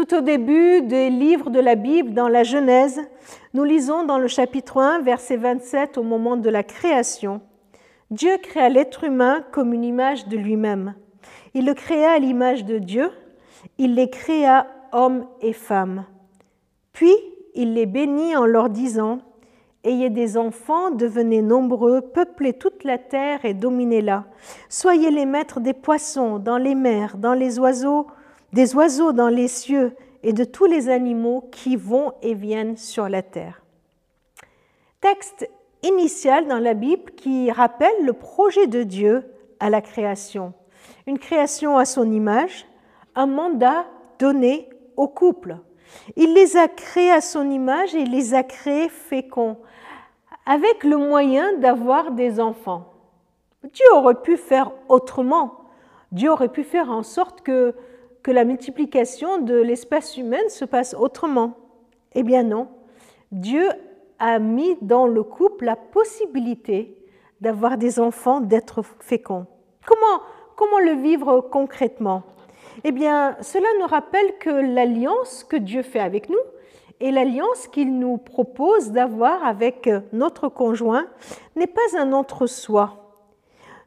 Tout au début des livres de la Bible, dans la Genèse, nous lisons dans le chapitre 1, verset 27, au moment de la création, Dieu créa l'être humain comme une image de lui-même. Il le créa à l'image de Dieu, il les créa hommes et femmes. Puis il les bénit en leur disant, Ayez des enfants, devenez nombreux, peuplez toute la terre et dominez-la. Soyez les maîtres des poissons dans les mers, dans les oiseaux, des oiseaux dans les cieux et de tous les animaux qui vont et viennent sur la terre. Texte initial dans la Bible qui rappelle le projet de Dieu à la création. Une création à son image, un mandat donné au couple. Il les a créés à son image et il les a créés féconds, avec le moyen d'avoir des enfants. Dieu aurait pu faire autrement. Dieu aurait pu faire en sorte que que la multiplication de l'espèce humaine se passe autrement. Eh bien non, Dieu a mis dans le couple la possibilité d'avoir des enfants, d'être féconds. Comment, comment le vivre concrètement? Eh bien, cela nous rappelle que l'alliance que Dieu fait avec nous et l'alliance qu'il nous propose d'avoir avec notre conjoint n'est pas un entre-soi.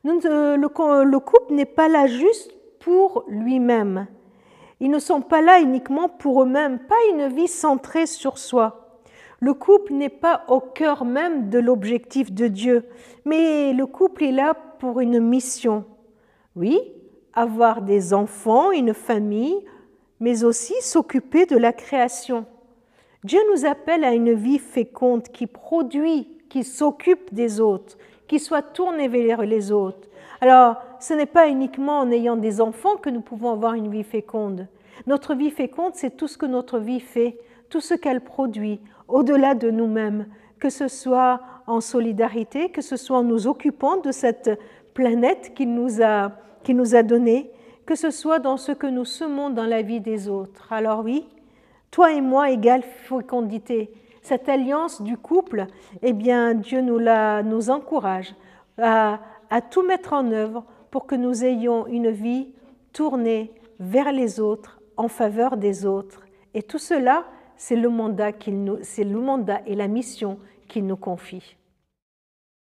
Le, le couple n'est pas là juste pour lui-même. Ils ne sont pas là uniquement pour eux-mêmes, pas une vie centrée sur soi. Le couple n'est pas au cœur même de l'objectif de Dieu, mais le couple est là pour une mission. Oui, avoir des enfants, une famille, mais aussi s'occuper de la création. Dieu nous appelle à une vie féconde qui produit, qui s'occupe des autres, qui soit tournée vers les autres. Alors, ce n'est pas uniquement en ayant des enfants que nous pouvons avoir une vie féconde. Notre vie féconde, c'est tout ce que notre vie fait, tout ce qu'elle produit, au-delà de nous-mêmes, que ce soit en solidarité, que ce soit en nous occupant de cette planète qu'il nous a, a donnée, que ce soit dans ce que nous semons dans la vie des autres. Alors oui, toi et moi égale fécondité. Cette alliance du couple, eh bien, Dieu nous, la, nous encourage à, tout mettre en œuvre pour que nous ayons une vie tournée vers les autres, en faveur des autres. Et tout cela, c'est le c'est le mandat et la mission qu'il nous confie.